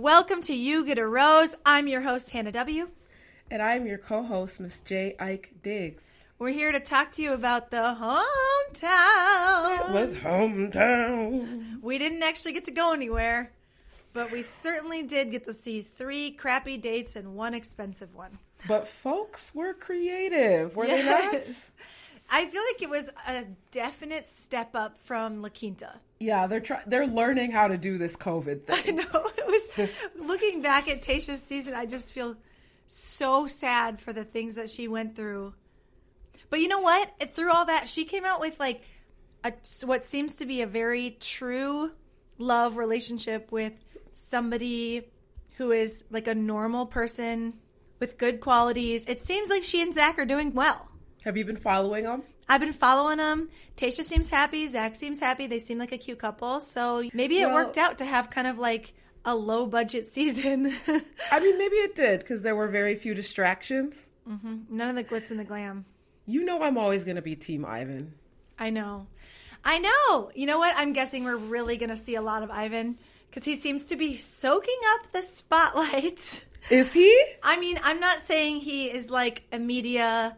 Welcome to You Get a Rose. I'm your host, Hannah W. And I'm your co host, Miss J. Ike Diggs. We're here to talk to you about the hometown. It was hometown. We didn't actually get to go anywhere, but we certainly did get to see three crappy dates and one expensive one. But folks were creative, were they not? I feel like it was a definite step up from La Quinta. Yeah, they're try- they're learning how to do this COVID thing. I know it was This- looking back at Tayshia's season. I just feel so sad for the things that she went through. But you know what? Through all that, she came out with like a what seems to be a very true love relationship with somebody who is like a normal person with good qualities. It seems like she and Zac are doing well. Have you been following them? I've been following them. Tayshia seems happy. Zac seems happy. They seem like a cute couple. So maybe it Well- worked out to have kind of like a low budget season. I mean, maybe it did because there were very few distractions. Mm-hmm. None of the glitz and the glam. You know, I'm always going to be Team Ivan. I know. I know. You know what? I'm guessing we're really going to see a lot of Ivan because he seems to be soaking up the spotlight. Is he? I mean, I'm not saying he is like a media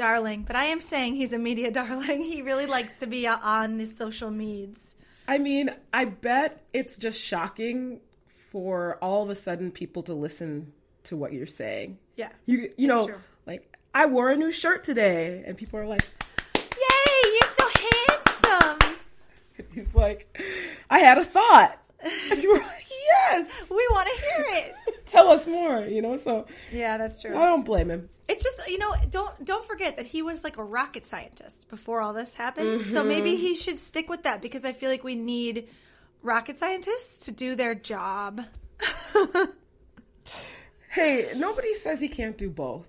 darling, but I am saying he's a media darling. He really likes to be on the social medias. I mean, I bet it's just shocking for all of a sudden people to listen to what you're saying. Yeah. You you know, true. like I wore a new shirt today, and people are like, Yay, you're so handsome. he's like, I had a thought. And you were like, yes, We want to hear it. Tell us more. You know, so Yeah, that's true. I don't blame him. It's just you know don't don't forget that he was like a rocket scientist before all this happened. So mm-hmm. maybe he should stick with that because I feel like we need rocket scientists to do their job. Hey, nobody says he can't do both.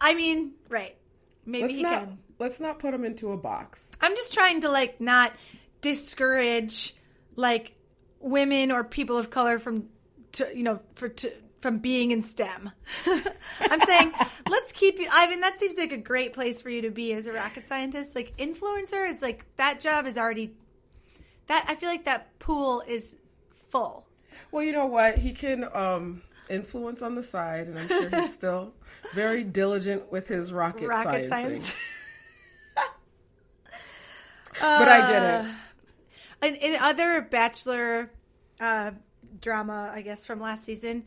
I mean, right? Maybe Let's he not can. let's not put him into a box. I'm just trying to like not discourage like women or people of color from to you know for to from being in STEM. I'm saying let's keep you I mean, that seems like a great place for you to be as a rocket scientist. Like influencer is like that job is already that I feel like that pool is full. Well, you know what? He can um, influence on the side, and I'm sure he's still very diligent with his rocket, Rocket science. But I get it. in, in other bachelor uh, drama, I guess from last season,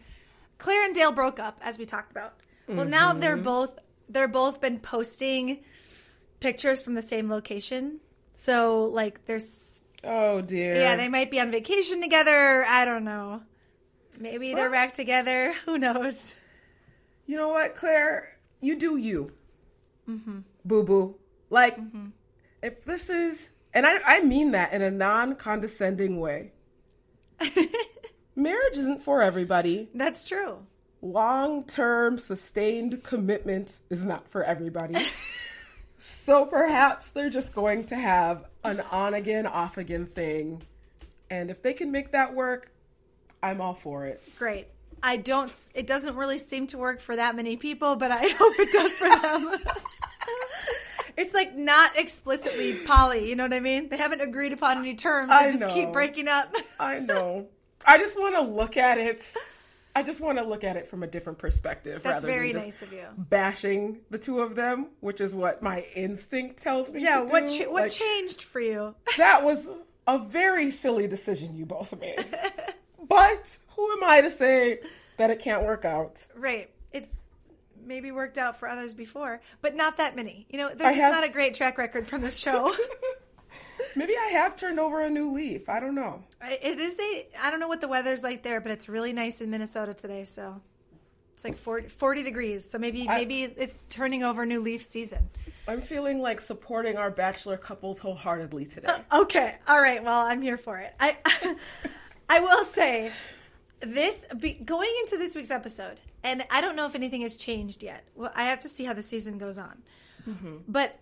Clare and Dale broke up, as we talked about. Well, now they're Mm-hmm. both they're both been posting pictures from the same location. So like, there's Oh dear. yeah, they might be on vacation together. I don't know. Maybe they're back together. Who knows? You know what, Clare? You do you. Mm-hmm. Boo boo. Like, if this is, and I, I mean that in a non condescending way, marriage isn't for everybody. That's true. Long term, sustained commitment is not for everybody. so perhaps they're just going to have an on again, off again thing. And if they can make that work, I'm all for it. Great. I don't. It doesn't really seem to work for that many people, but I hope it does for them. it's like not explicitly poly. You know what I mean? They haven't agreed upon any terms. They I just keep breaking up. I know. I just want to look at it. I just want to look at it from a different perspective. That's rather very than just nice of you. Bashing the two of them, which is what my instinct tells me. Yeah. to What ch- what Like, changed for you? that was a very silly decision you both made. but who am I to say that it can't work out? right. It's maybe worked out for others before, but not that many. You know, I there's just have- not a great track record from this show. Maybe I have turned over a new leaf. I don't know. I- it is a. I don't know what the weather's like there, but it's really nice in Minnesota today. So. It's like 40, 40 degrees, so maybe I- maybe it's turning over new leaf season. I'm feeling like supporting our bachelor couples wholeheartedly today. Uh, okay. All right. Well, I'm here for it. I I will say this be, going into this week's episode, and I don't know if anything has changed yet. Well, I have to see how the season goes on. Mm-hmm. But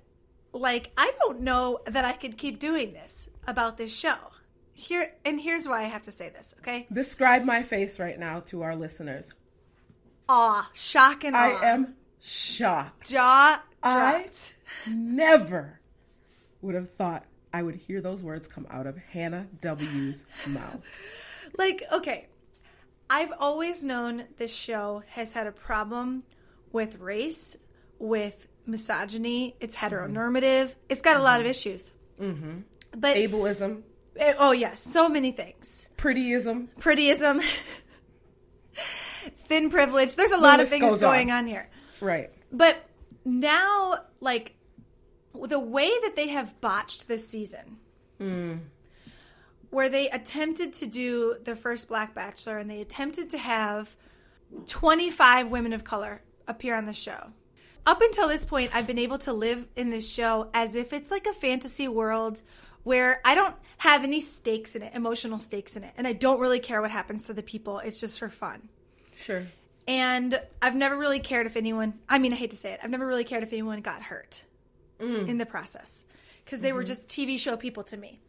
like, I don't know that I could keep doing this about this show. Here and here's why I have to say this. Okay. Describe my face right now to our listeners. Awe, shock, and awe. I am shocked. jaw I dropped. never would have thought I would hear those words come out of Hannah W.'s mouth. like okay I've always known this show has had a problem with race, with misogyny. It's heteronormative. It's got a lot of issues. Mm-hmm. But Ableism, eh, oh yes, so many things. prettyism. Prettyism, thin privilege. There's a lot of things going on. on here. Right. But now, like the way that they have botched this season, where they attempted to do the first Black Bachelor and they attempted to have 25 women of color appear on the show. Up until this point, I've been able to live in this show as if it's like a fantasy world where I don't have any stakes in it, emotional stakes in it, and I don't really care what happens to the people. It's just for fun. Sure. And I've never really cared if anyone, I mean, I hate to say it, I've never really cared if anyone got hurt mm. in the process because they were mm-hmm. just TV show people to me.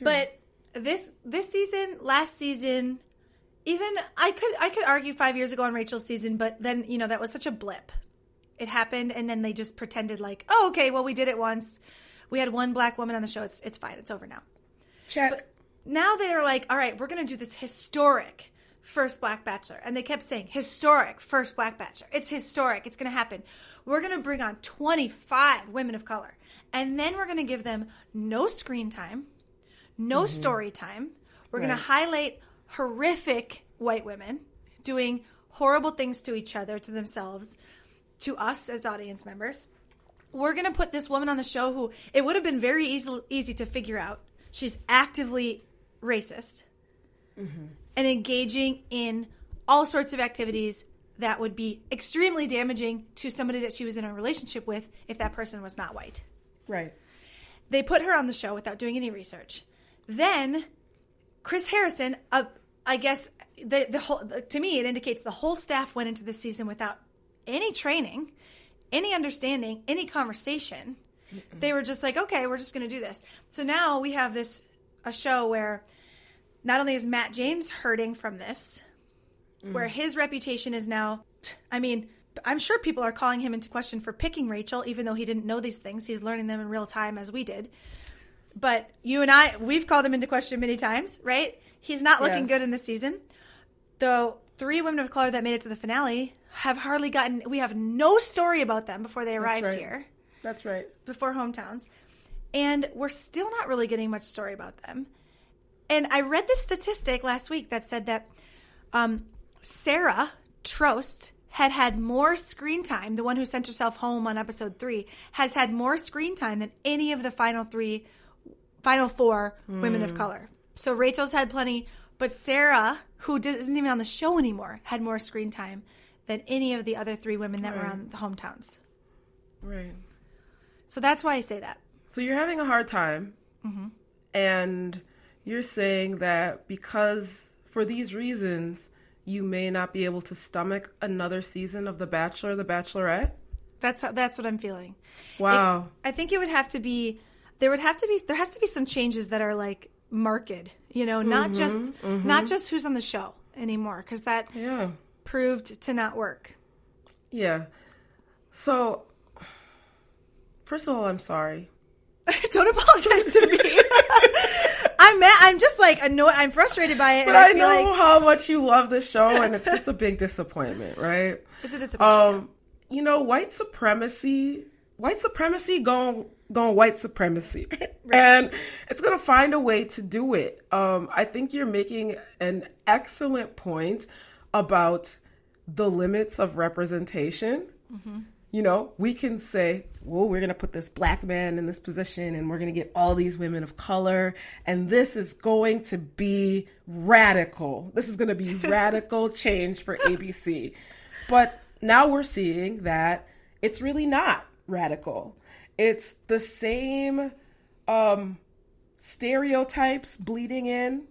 But this this season, last season, even I could I could argue 5 years ago on Rachel's season, but then, you know, that was such a blip. It happened and then they just pretended like, "Oh, okay, well we did it once. We had one black woman on the show. It's it's fine. It's over now." Check. now they're like, all right, we're going to do this historic first Black Bachelor. And they kept saying, historic first Black Bachelor. It's historic. It's going to happen. We're going to bring on 25 women of color. And then we're going to give them no screen time, no mm-hmm. story time. We're going to highlight horrific white women doing horrible things to each other, to themselves, to us as audience members we're going to put this woman on the show who it would have been very easy, easy to figure out she's actively racist and engaging in all sorts of activities that would be extremely damaging to somebody that she was in a relationship with if that person was not white. Right. They put her on the show without doing any research. Then Chris Harrison, uh, I guess the the whole to me it indicates the whole staff went into this season without any training, any understanding, any conversation. They were just like, okay, we're just going to do this. So now we have this a show where not only is Matt James hurting from this, where mm. his reputation is now, I mean, I'm sure people are calling him into question for picking Rachel, even though he didn't know these things. He's learning them in real time as we did. But you and I, we've called him into question many times, right? He's not looking Yes. good in this season. Though three women of color that made it to the finale have hardly gotten, we have no story about them before they arrived right. here That's right. before hometowns. And we're still not really getting much story about them. And I read this statistic last week that said that um, Sarah Trott had had more screen time, the one who sent herself home on episode three, has had more screen time than any of the final three, final four women of color. So Rachel's had plenty, but Sarah, who isn't even on the show anymore, had more screen time than any of the other three women that were on the hometowns. Right. So that's why I say that. So you're having a hard time, mm-hmm. and you're saying that because for these reasons, you may not be able to stomach another season of The Bachelor, The Bachelorette. That's how, that's what I'm feeling. Wow. I think it would have to be there would have to be there has to be some changes that are like marked, you know, not just mm-hmm. Mm-hmm. not just who's on the show anymore because that yeah. Proved to not work. Yeah. So, first of all, I'm sorry. Don't apologize to me. I'm mad. I'm just like annoyed. I'm frustrated by it. But and I, I know like how much you love this show, and it's just a big disappointment, right? it's a disappointment. Um, you know, white supremacy, white supremacy going going white supremacy, and it's gonna find a way to do it. Um, I think you're making an excellent point about the limits of representation. You know, we can say, well, we're going to put this black man in this position and we're going to get all these women of color. And this is going to be radical. This is going to be radical change for ABC. But now we're seeing that it's really not radical. It's the same um, stereotypes bleeding in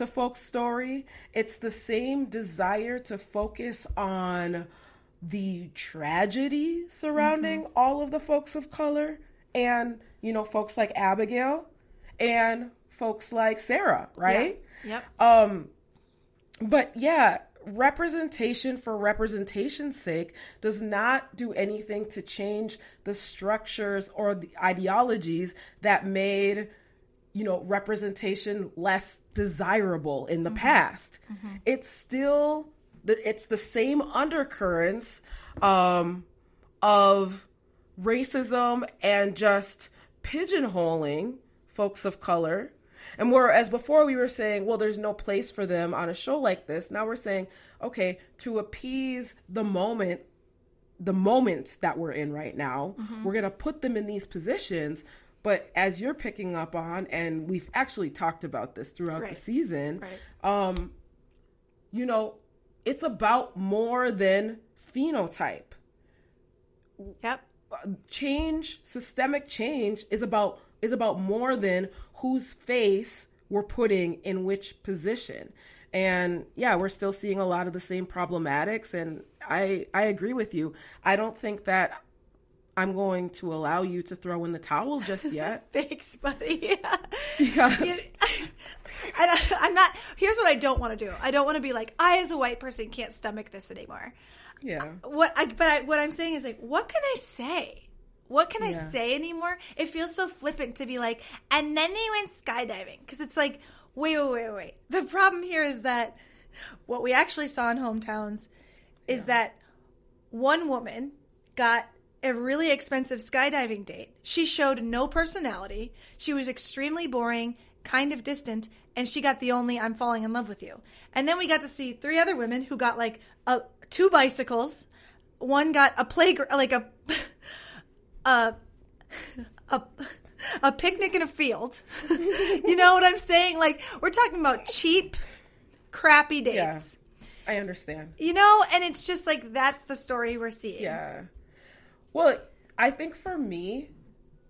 to folks' story. It's the same desire to focus on the tragedy surrounding all of the folks of color and, you know, folks like Abigail and folks like Sarah, right? yep. Um, but yeah, representation for representation's sake does not do anything to change the structures or the ideologies that made you know, representation less desirable in the mm-hmm. past. Mm-hmm. It's still the it's the same undercurrents um, of racism and just pigeonholing folks of color. And whereas before we were saying, well, there's no place for them on a show like this, now we're saying, okay, to appease the moment, the moment that we're in right now, mm-hmm. we're going to put them in these positions. But as you're picking up on, and we've actually talked about this throughout Right. the season, Right. um, you know, it's about more than phenotype. Yep. Change, systemic change is about is about more than whose face we're putting in which position. And yeah, we're still seeing a lot of the same problematics and I I agree with you. I don't think that I'm going to allow you to throw in the towel just yet. Thanks, buddy. Because and I, I'm not. Here's what I don't want to do. I don't want to be like I, as a white person, can't stomach this anymore. yeah. Uh, what I, but I, what I'm saying is like, what can I say? What can I Yeah. say anymore? It feels so flippant to be like, and then they went skydiving because it's like, wait, wait, wait, wait. The problem here is that what we actually saw in hometowns is that one woman got a really expensive skydiving date. She showed no personality. She was extremely boring, kind of distant, and she got the only "I'm falling in love with you." And then we got to see three other women who got like a two bicycles. One got a playground, like a a a a picnic in a field. you know what I'm saying? Like we're talking about cheap, crappy dates. Yeah. I understand. You know, and it's just like that's the story we're seeing. Yeah. Well, I think for me,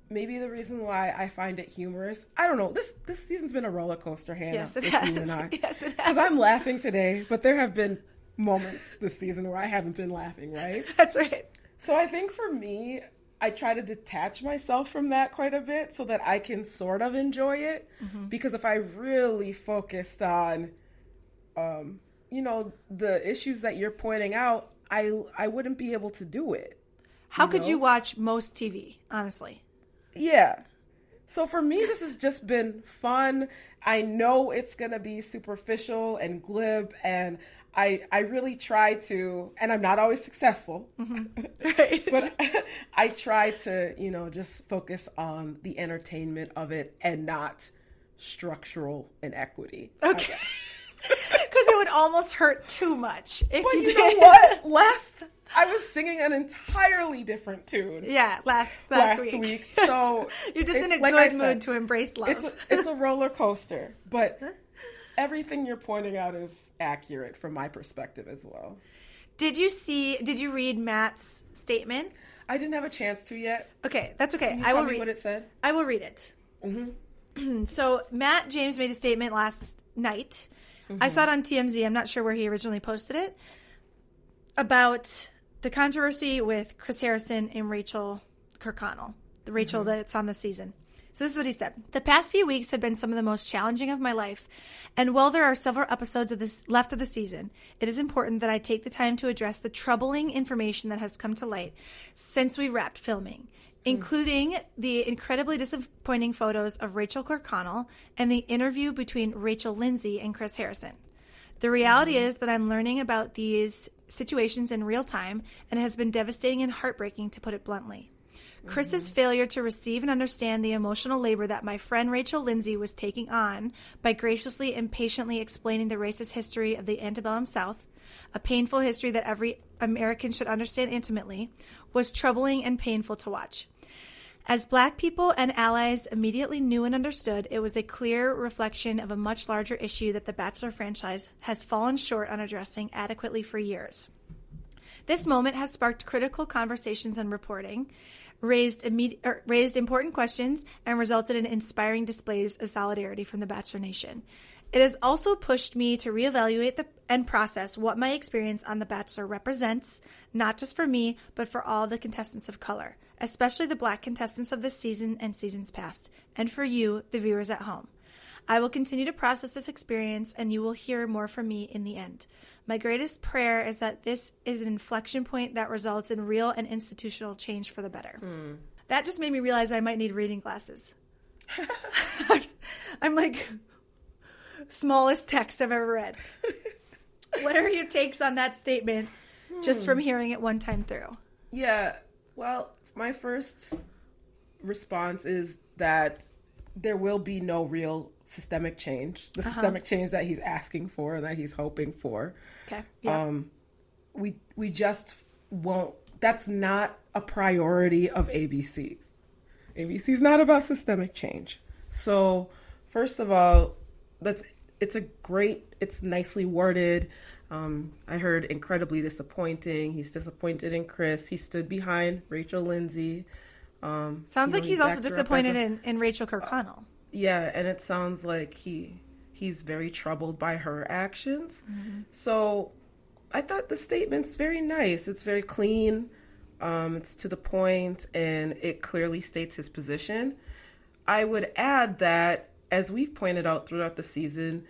maybe the reason why I find it humorous, I don't know. This this season's been a roller coaster, Hannah. Yes, it has. I. Yes, it Because has. I'm laughing today, but there have been moments this season where I haven't been laughing, right? That's right. So I think for me, I try to detach myself from that quite a bit so that I can sort of enjoy it. Mm-hmm. Because if I really focused on, um, you know, the issues that you're pointing out, I I wouldn't be able to do it. How could know? you watch most TV, honestly? Yeah. So for me, this has just been fun. I know it's going to be superficial and glib, and I I really try to, and I'm not always successful, mm-hmm. Right. but I try to, you know, just focus on the entertainment of it and not structural inequity. okay. It would almost hurt too much if But you, you did. know what? Last I was singing an entirely different tune. Yeah, last last, Last week. week. So, you're just in a like good said, mood to embrace love. it's a, it's a roller coaster, but everything you're pointing out is accurate from my perspective as well. did you see? Did you read Matt's statement? I didn't have a chance to yet. Okay, that's okay. I will read. what it said? I will read it. Mm-hmm. so Matt James made a statement last night. I saw it on TMZ. I'm not sure where he originally posted it about the controversy with Chris Harrison and Rachel Kirkconnell, the Rachel mm-hmm. that's on the season. So this is what he said. The past few weeks have been some of the most challenging of my life, and while there are several episodes of this left of the season, it is important that I take the time to address the troubling information that has come to light since we wrapped filming, Mm. including the incredibly disappointing photos of Rachel Kirkconnell and the interview between Rachel Lindsay and Chris Harrison. The reality mm. is that I'm learning about these situations in real time, and it has been devastating and heartbreaking, to put it bluntly. Chris's mm. failure to receive and understand the emotional labor that my friend Rachel Lindsay was taking on by graciously and patiently explaining the racist history of the antebellum South, a painful history that every American should understand intimately, was troubling and painful to watch. As black people and allies immediately knew and understood, it was a clear reflection of a much larger issue that the Bachelor franchise has fallen short on addressing adequately for years. This moment has sparked critical conversations and reporting, raised, immedi- er, raised important questions, and resulted in inspiring displays of solidarity from the Bachelor Nation. It has also pushed me to reevaluate the, and process what my experience on The Bachelor represents, not just for me, but for all the contestants of color, especially the black contestants of this season and seasons past, and for you, the viewers at home. I will continue to process this experience, and you will hear more from me in the end. My greatest prayer is that this is an inflection point that results in real and institutional change for the better. Hmm. That just made me realize I might need reading glasses. I'm like, smallest text I've ever read. what are your takes on that statement just from hearing it one time through? Yeah. Well, my first response is that there will be no real systemic change. The systemic change that he's asking for and that he's hoping for. Okay. Yeah. Um, we we just won't. That's not a priority of ABC's. ABC's not about systemic change. So, first of all, that's it's a great. It's nicely worded. Um, I heard incredibly disappointing. He's disappointed in Chris. He stood behind Rachel Lindsay. Um, sounds you like know, he's also backed her up as disappointed in, in Rachel Kirkconnell. yeah, and it sounds like he he's very troubled by her actions. So I thought the statement's very nice. It's very clean. Um, it's to the point, and it clearly states his position. I would add that, as we've pointed out throughout the season,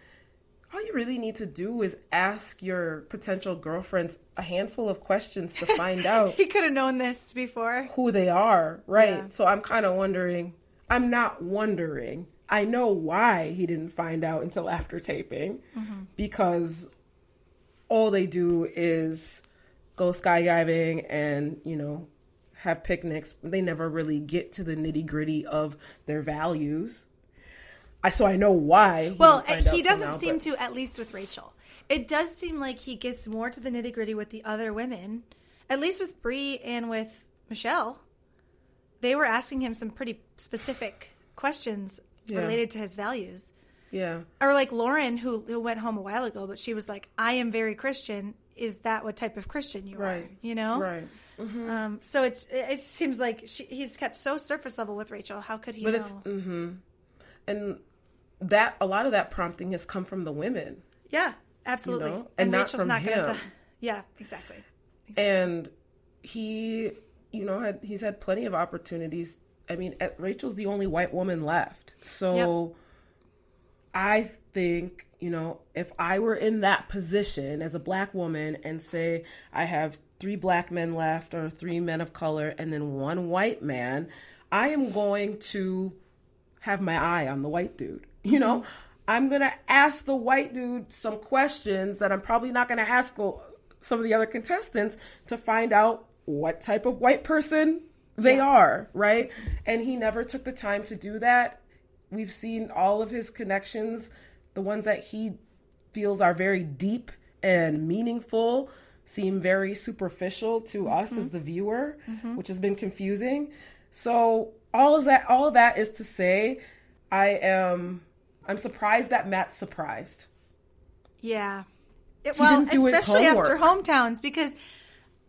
all you really need to do is ask your potential girlfriends a handful of questions to find out He could have known this before. who they are, right? Yeah. So I'm kind of wondering. I'm not wondering. I know why he didn't find out until after taping Mm-hmm. because all they do is go skydiving and, you know, have picnics. They never really get to the nitty gritty of their values. I so I know why. Well, he doesn't now, seem but- to, at least with Rachel. It does seem like he gets more to the nitty gritty with the other women, at least with Bri and with Michelle. They were asking him some pretty specific questions Yeah. related to his values. Yeah. Or like Lauren, who, who went home a while ago, but she was like, I am very Christian. Is that what type of Christian you are? Right. You know? Right. Um, so it, it seems like she, he's kept so surface level with Rachel. How could he But know? it's mm, and that a lot of that prompting has come from the women. yeah, absolutely. know, and and not Rachel's from not going to. Yeah, exactly. and he you know had he's had plenty of opportunities i mean at, rachel's the only white woman left so i think you know if i were in that position as a black woman and say i have three black men left or three men of color and then one white man i am going to have my eye on the white dude you know i'm going to ask the white dude some questions that i'm probably not going to ask some of the other contestants to find out what type of white person they are, right? And he never took the time to do that. We've seen all of his connections, the ones that he feels are very deep and meaningful, seem very superficial to us as mm-hmm. the viewer, mm-hmm. which has been confusing. So all of that all of that is to say I am I'm surprised that Matt's surprised. Yeah. It, well, didn't do his especially after hometowns, because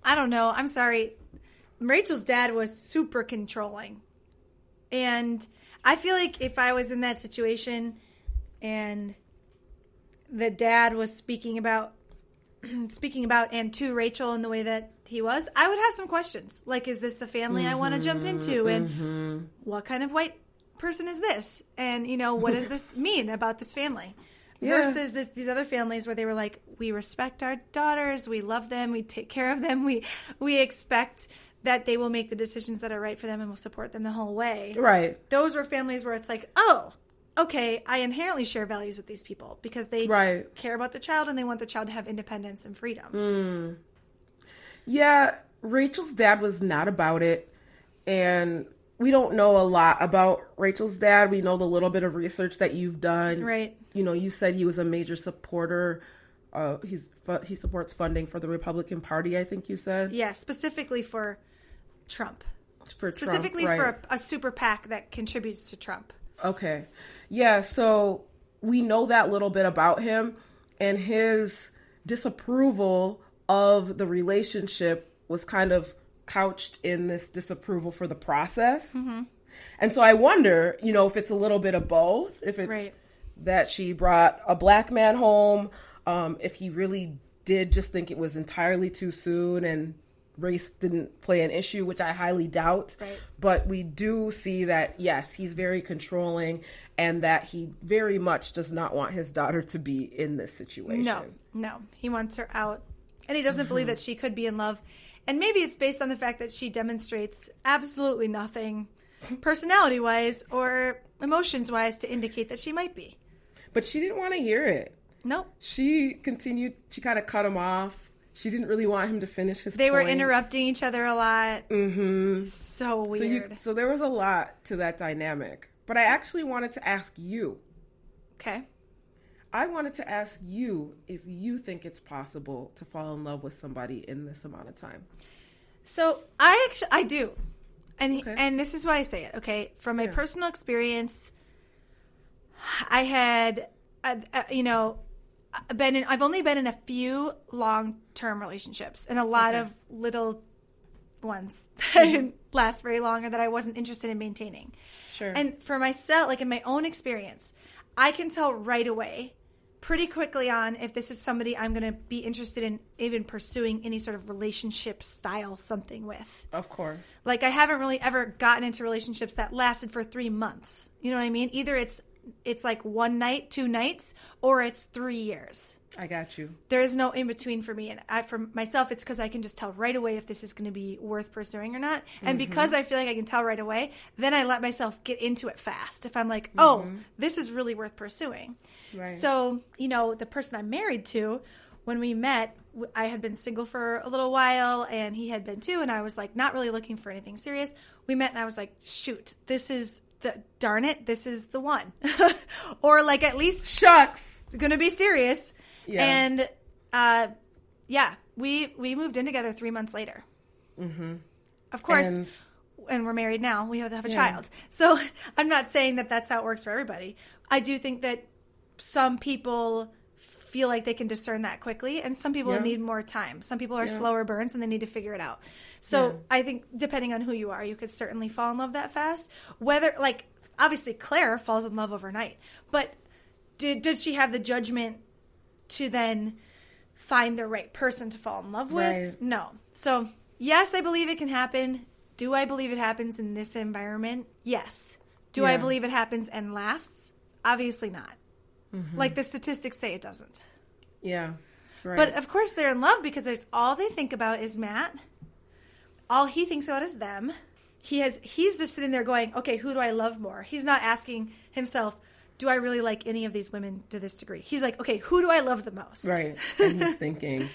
I don't know. I'm sorry. Rachel's dad was super controlling. And I feel like if I was in that situation and the dad was speaking about speaking about and to Rachel in the way that he was, I would have some questions. Like, is this the family I want to jump into? And mm-hmm. Mm-hmm. what kind of white person is this? And, you know, what does this mean about this family? Yeah. Versus this, these other families where they were like, we respect our daughters, we love them, we take care of them, we we expect that they will make the decisions that are right for them and will support them the whole way. Right. Those were families where it's like, oh, okay, I inherently share values with these people because they Right. care about the child and they want the child to have independence and freedom. Hmm. Yeah, Rachel's dad was not about it. And we don't know a lot about Rachel's dad. We know the little bit of research that you've done. Right. You know, you said he was a major supporter. Uh, he's he supports funding for the Republican Party. I think you said Yeah, specifically for Trump. for Trump, Specifically right. for a, a super PAC that contributes to Trump. Okay. Yeah, so we know that little bit about him and his disapproval of the relationship was kind of couched in this disapproval for the process. Mm-hmm. And so I wonder, you know, if it's a little bit of both, if it's Right. that she brought a black man home, um, if he really did just think it was entirely too soon and race didn't play an issue, which I highly doubt. Right. But we do see that, yes, he's very controlling and that he very much does not want his daughter to be in this situation. No, no. He wants her out. And he doesn't Mm-hmm. believe that she could be in love. And maybe it's based on the fact that she demonstrates absolutely nothing personality wise or emotions wise to indicate that she might be. But she didn't want to hear it. Nope. She continued. She kind of cut him off. She didn't really want him to finish his. They were interrupting each other a lot. Mm-hmm. So So you, weird. so there was a lot to that dynamic. But I actually wanted to ask you. okay. I wanted to ask you if you think it's possible to fall in love with somebody in this amount of time. So I actually I do, and Okay. and this is why I say it. Okay, from my Yeah. personal experience, I had, uh, uh, you know, been in. I've only been in a few long term relationships, and a lot Okay. of little ones that didn't last very long, or that I wasn't interested in maintaining. Sure. And for myself, like in my own experience, I can tell right away, pretty quickly on, if this is somebody I'm going to be interested in even pursuing any sort of relationship style something with. of course. Like I haven't really ever gotten into relationships that lasted for three months. You know what I mean? Either it's it's like one night, two nights, or it's three years. I got you. There is no in between for me, and I, for myself, it's because I can just tell right away if this is going to be worth pursuing or not. And mm-hmm. because I feel like I can tell right away, then I let myself get into it fast. If I'm like, mm-hmm. oh, this is really worth pursuing. Right. So you know, the person I'm married to, when we met, I had been single for a little while, and he had been too, and I was like not really looking for anything serious. We met, and I was like, shoot, this is the darn it, this is the one, or like at least Shucks. going to be serious. Yeah. And uh, yeah, we we moved in together three months later. Mm-hmm. Of course, and, And we're married now. We have, have a Yeah. child. So I'm not saying that that's how it works for everybody. I do think that some people feel like they can discern that quickly, and some people Yeah. need more time. Some people are Yeah. slower burns, and they need to figure it out. So Yeah. I think depending on who you are, you could certainly fall in love that fast. Whether like obviously Clare falls in love overnight, but did did she have the judgment to then find the right person to fall in love with? Right. No. So yes, I believe it can happen. Do I believe it happens in this environment? Yes. Do I believe it happens and lasts? Obviously not. Mm-hmm. Like the statistics say it doesn't. Yeah. Right. But of course they're in love because there's all they think about is Matt. All he thinks about is them. He has he's just sitting there going, "Okay, who do I love more?" He's not asking himself, "Do I really like any of these women to this degree?" He's like, "Okay, who do I love the most?" Right. And he's thinking,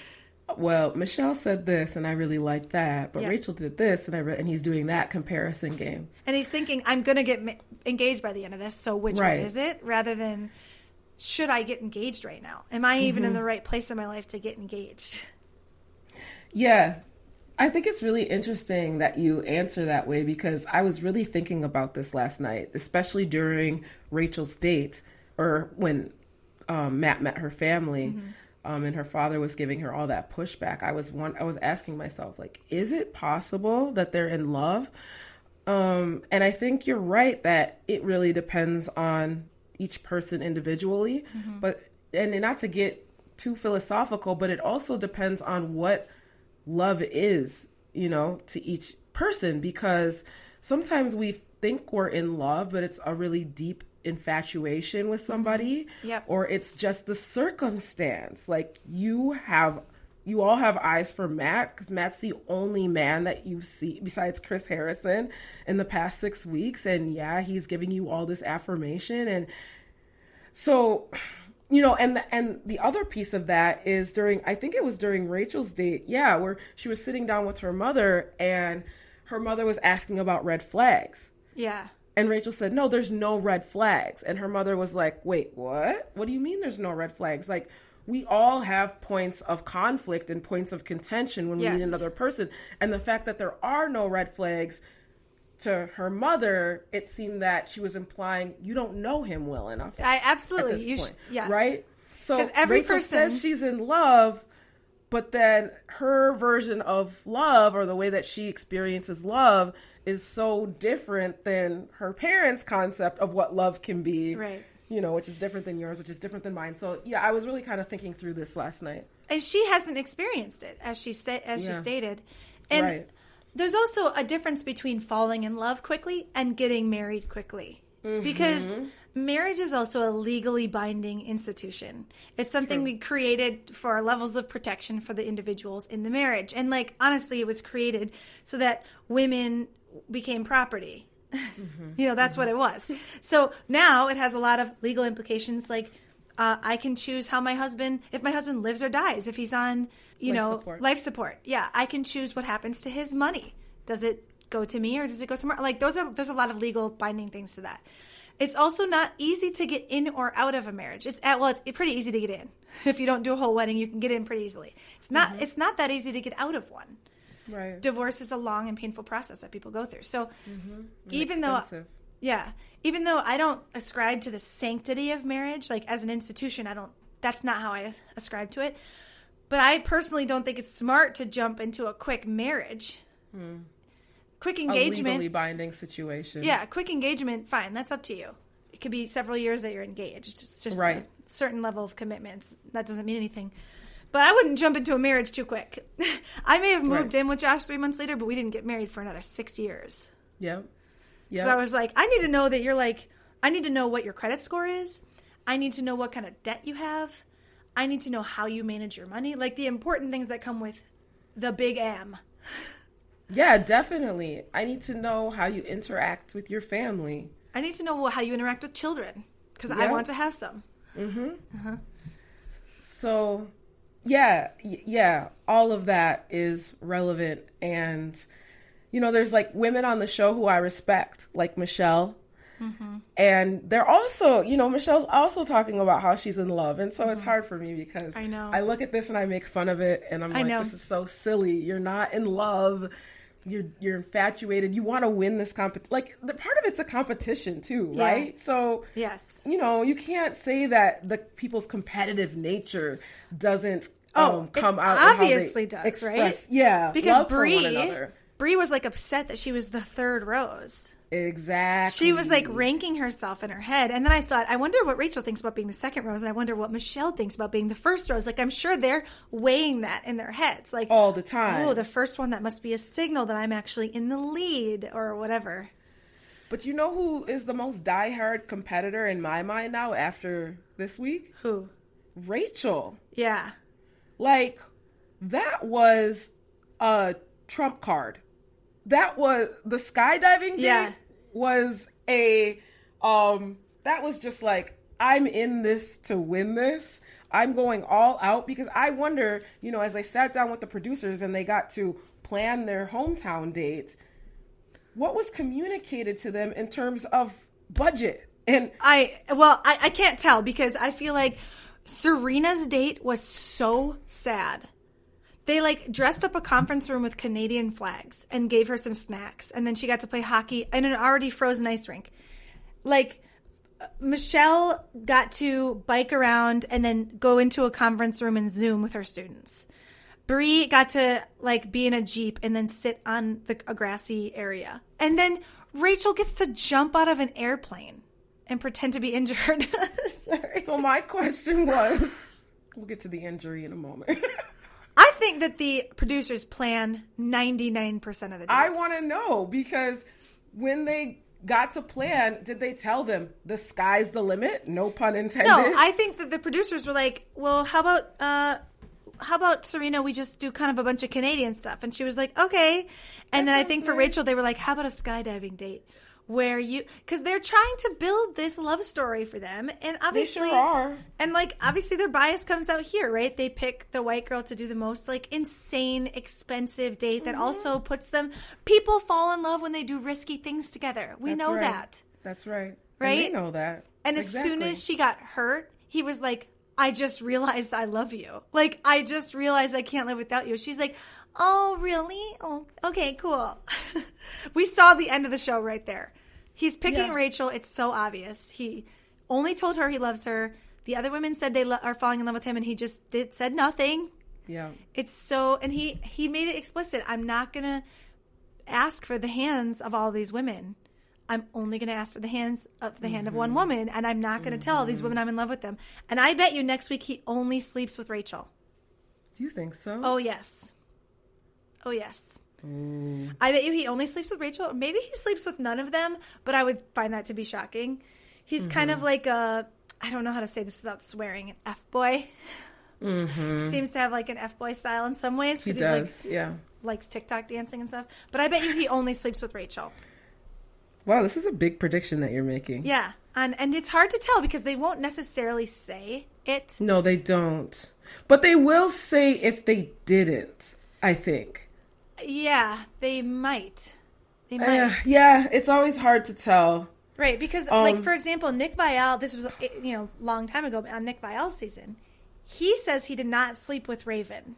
well, Michelle said this and I really like that, but Yeah. Rachel did this and I re-, and he's doing that comparison game. And he's thinking, "I'm going to get ma- engaged by the end of this, so which Right. one is it?" rather than should I get engaged right now? Am I even Mm-hmm. in the right place in my life to get engaged? Yeah. I think it's really interesting that you answer that way because I was really thinking about this last night, especially during Rachel's date or when um, Matt met her family. Um, and her father was giving her all that pushback. I was one. I was asking myself, like, is it possible that they're in love? Um, and I think you're right that it really depends on each person individually. But and not to get too philosophical, but it also depends on what love is, you know, to each person because sometimes we think we're in love, but it's a really deep infatuation with mm-hmm. somebody Yep. or it's just the circumstance. Like you have you all have eyes for Matt because Matt's the only man that you've seen besides Chris Harrison in the past six weeks. And yeah, he's giving you all this affirmation. And so, you know, and the, and the other piece of that is during, I think it was during Rachel's date. Yeah. Where she was sitting down with her mother and her mother was asking about red flags. Yeah. And Rachel said, No, there's no red flags. And her mother was like, Wait, what? What do you mean there's no red flags? Like, we all have points of conflict and points of contention when we meet another person. And the fact that there are no red flags to her mother, it seemed that she was implying you don't know him well enough. I absolutely. You point, sh- yes. Right? So every Rachel person- says she's in love, but then her version of love or the way that she experiences love is so different than her parents' concept of what love can be. Right. You know, which is different than yours, which is different than mine. So yeah, I was really kind of thinking through this last night. and she hasn't experienced it as she as she stated and Right. There's also a difference between falling in love quickly and getting married quickly Mm-hmm. because marriage is also a legally binding institution it's something we created for our levels of protection for the individuals in the marriage and like honestly it was created so that women became property you know, that's what it was. So now it has a lot of legal implications. Like, uh, I can choose how my husband, if my husband lives or dies, if he's on, you Life know, support. life support. Yeah, I can choose what happens to his money. Does it go to me or does it go somewhere? Like, those are there's a lot of legal binding things to that. It's also not easy to get in or out of a marriage. It's at, well, it's pretty easy to get in. If you don't do a whole wedding, you can get in pretty easily. It's not. Mm-hmm. It's not that easy to get out of one Right. divorce is a long and painful process that people go through. So even though Expensive. Yeah, even though I don't ascribe to the sanctity of marriage like as an institution, I don't that's not how I ascribe to it. But I personally don't think it's smart to jump into a quick marriage. Hmm. Quick a engagement. legally binding situation. Yeah, quick engagement, fine. That's up to you. It could be several years that you're engaged. It's just Right. a certain level of commitments. That doesn't mean anything. But I wouldn't jump into a marriage too quick. I may have moved Right. in with Josh three months later, but we didn't get married for another six years. Yep. So I was like, I need to know that you're like, I need to know what your credit score is. I need to know what kind of debt you have. I need to know how you manage your money. Like the important things that come with the big M. Yeah, definitely. I need to know how you interact with your family. I need to know how you interact with children because I want to have some. Uh huh. So, yeah, yeah, all of that is relevant. And, you know, there's like women on the show who I respect, like Michelle. And they're also, you know, Michelle's also talking about how she's in love. And so it's hard for me because I know. I look at this and I make fun of it. And I'm I like, know. this is so silly. You're not in love. You're, you're infatuated. You want to win this competition. Like, the part of it's a competition too, Yeah. right? So, Yes. you know, you can't say that the people's competitive nature doesn't Oh, um, come out. in how they obviously does, express- right? Yeah, Because love for one Bri, another. Bri was like upset that she was the third rose. exactly. She was like ranking herself in her head. And then I thought, I wonder what Rachel thinks about being the second rose, and I wonder what Michelle thinks about being the first rose. Like, I'm sure they're weighing that in their heads. Like, all the time. oh, the first one, that must be a signal that I'm actually in the lead or whatever. but you know who is the most diehard competitor in my mind now after this week? Who? Rachel. Yeah. Like that was a trump card. That was the skydiving date Yeah. was a um that was just like I'm in this to win this. I'm going all out because I wonder, you know, as I sat down with the producers and they got to plan their hometown dates, what was communicated to them in terms of budget? And I well, I, I can't tell because I feel like Serena's date was so sad. They like dressed up a conference room with Canadian flags and gave her some snacks, and then she got to play hockey in an already frozen ice rink. Like uh, Michelle got to bike around and then go into a conference room and Zoom with her students. Bri got to like be in a jeep and then sit on the a grassy area, and then Rachel gets to jump out of an airplane and pretend to be injured. So my question was we'll get to the injury in a moment. I think that the producers plan ninety nine percent of the. Date. I want to know because when they got to plan, did they tell them the sky's the limit? No pun intended. No, I think that the producers were like, "Well, how about uh, how about Serena? We just do kind of a bunch of Canadian stuff." And she was like, "Okay." And then I think for. Rachel, they were like, "How about a skydiving date?" Where you, because they're trying to build this love story for them, and they obviously, sure are. and like obviously their bias comes out here, right? They pick the white girl to do the most like insane, expensive date Mm-hmm. that also puts them. People fall in love when they do risky things together. We That's know right. that. That's right. Right? they know that. And as soon as she got hurt, he was like, I just realized I love you. Like, I just realized I can't live without you. She's like, Oh, really? Oh, okay, cool. we saw the end of the show right there. He's picking Yeah. Rachel. It's so obvious. He only told her he loves her. The other women said they lo- are falling in love with him, and he just did said nothing. yeah. It's so, and he he made it explicit. I'm not gonna ask for the hands of all these women. I'm only gonna ask for the hands of the hand of one mm-hmm. woman, and I'm not gonna tell these women mm-hmm. I'm in love with them. And I bet you next week he only sleeps with Rachel. Do you think so? Oh yes, oh yes. I bet you he only sleeps with Rachel. Maybe he sleeps with none of them, but I would find that to be shocking. He's mm-hmm. kind of like a I don't know how to say this without swearing. An f boy. Mm-hmm. Seems to have like an f boy style in some ways he because he's like does. yeah. likes TikTok dancing and stuff. But I bet you he only sleeps with Rachel. Wow, this is a big prediction that you're making. Yeah. And and it's hard to tell because they won't necessarily say it. No, they don't. But they will say if they didn't, I think. Yeah, they might. They might. Uh, yeah, it's always hard to tell. Right, because Um, like for example, Nick Viall, this was you know long time ago on Nick Viall's season. He says he did not sleep with Raven,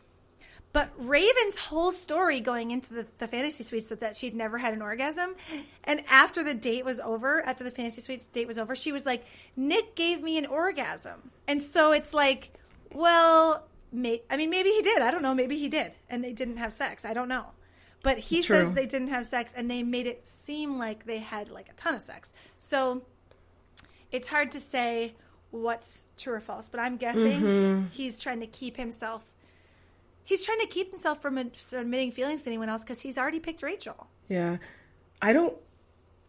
but Raven's whole story going into the, the fantasy suites was that she'd never had an orgasm, and after the date was over, after the fantasy suites date was over, she was like, "Nick gave me an orgasm," and so it's like, well, may, I mean, maybe he did. I don't know. Maybe he did, and they didn't have sex. I don't know. But he True. says they didn't have sex, and they made it seem like they had like a ton of sex. So it's hard to say what's true or false. But I'm guessing Mm-hmm. he's trying to keep himself. He's trying to keep himself from admitting feelings to anyone else because he's already picked Rachael. Yeah. I don't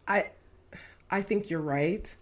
I I think you're right.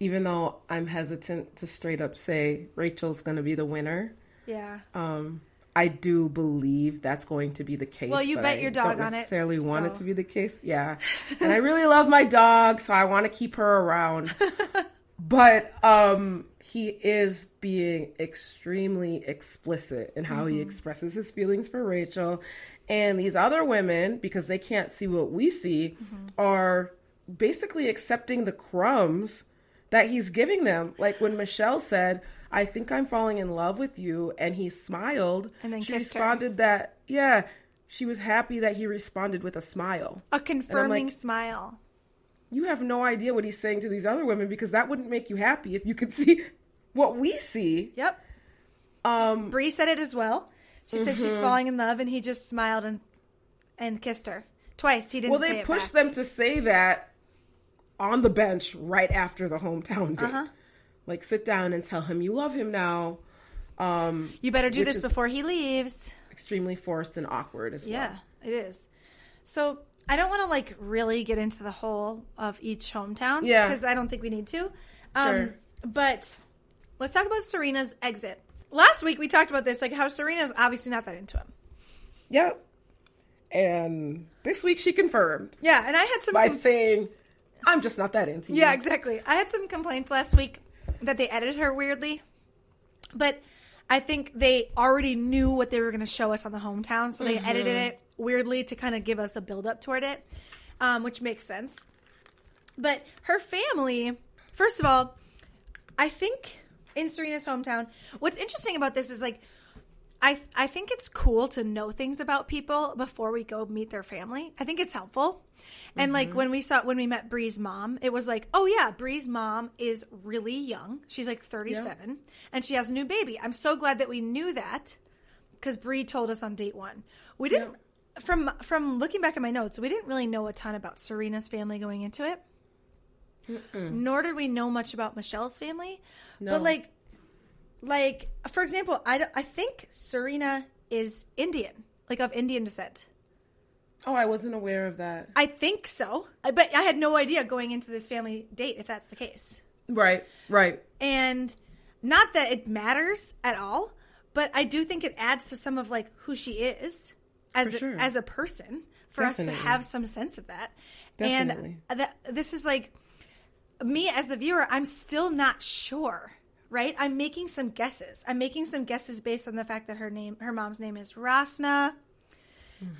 Even though I'm hesitant to straight up say Rachael's going to be the winner. Yeah. Um I do believe that's going to be the case. Well, you bet I your dog on it, necessarily want it to be the case. Yeah. and I really love my dog, so I want to keep her around. but um he is being extremely explicit in how Mm-hmm. he expresses his feelings for Rachael. And these other women, because they can't see what we see, Mm-hmm. are basically accepting the crumbs that he's giving them. Like when Michelle said, I think I'm falling in love with you, and he smiled. And then she kissed her. responded that, yeah, she was happy that he responded with a smile. A confirming like- smile. You have no idea what he's saying to these other women because that wouldn't make you happy if you could see what we see. Yep. Um, Bri said it as well. She said Mm-hmm. she's falling in love, and he just smiled and and kissed her twice. He didn't. well, they pushed back. them to say that on the bench right after the hometown date. Uh-huh. Like, sit down and tell him you love him now. Um, You better do this before he leaves. extremely forced and awkward as Yeah, well. Yeah, it is. So I don't want to like really get into the whole of each hometown. Yeah. because I don't think we need to. Um, Sure. But let's talk about Serena's exit. Last week we talked about this, like how Serena's obviously not that into him. Yep. And this week she confirmed Yeah, and I had some. by com- saying, I'm just not that into you. yeah, exactly. I had some complaints last week that they edited her weirdly, but I think they already knew what they were going to show us on the hometown, so they Mm-hmm. edited it weirdly to kind of give us a build up toward it, um, which makes sense. But her family, first of all, I think in Serena's hometown, what's interesting about this is like, I I think it's cool to know things about people before we go meet their family. I think it's helpful. And like mm-hmm. when we saw when we met Bri's mom, it was like, oh yeah, Bri's mom is really young. She's like 37 and she has a new baby. I'm so glad that we knew that cuz Bri told us on date 1. We didn't from from looking back at my notes, we didn't really know a ton about Serena's family going into it. Nor did we know much about Michelle's family. No. But like like for example I, I think serena is indian like of indian descent Oh, I wasn't aware of that. i think so I, but i had no idea going into this family date if that's the case Right, right. and not that it matters at all but i do think it adds to some of like who she is as sure. as a person for us to have some sense of that Definitely. and that this is like me as the viewer i'm still not sure right? I'm making some guesses. I'm making some guesses based on the fact that her name her mom's name is rasna.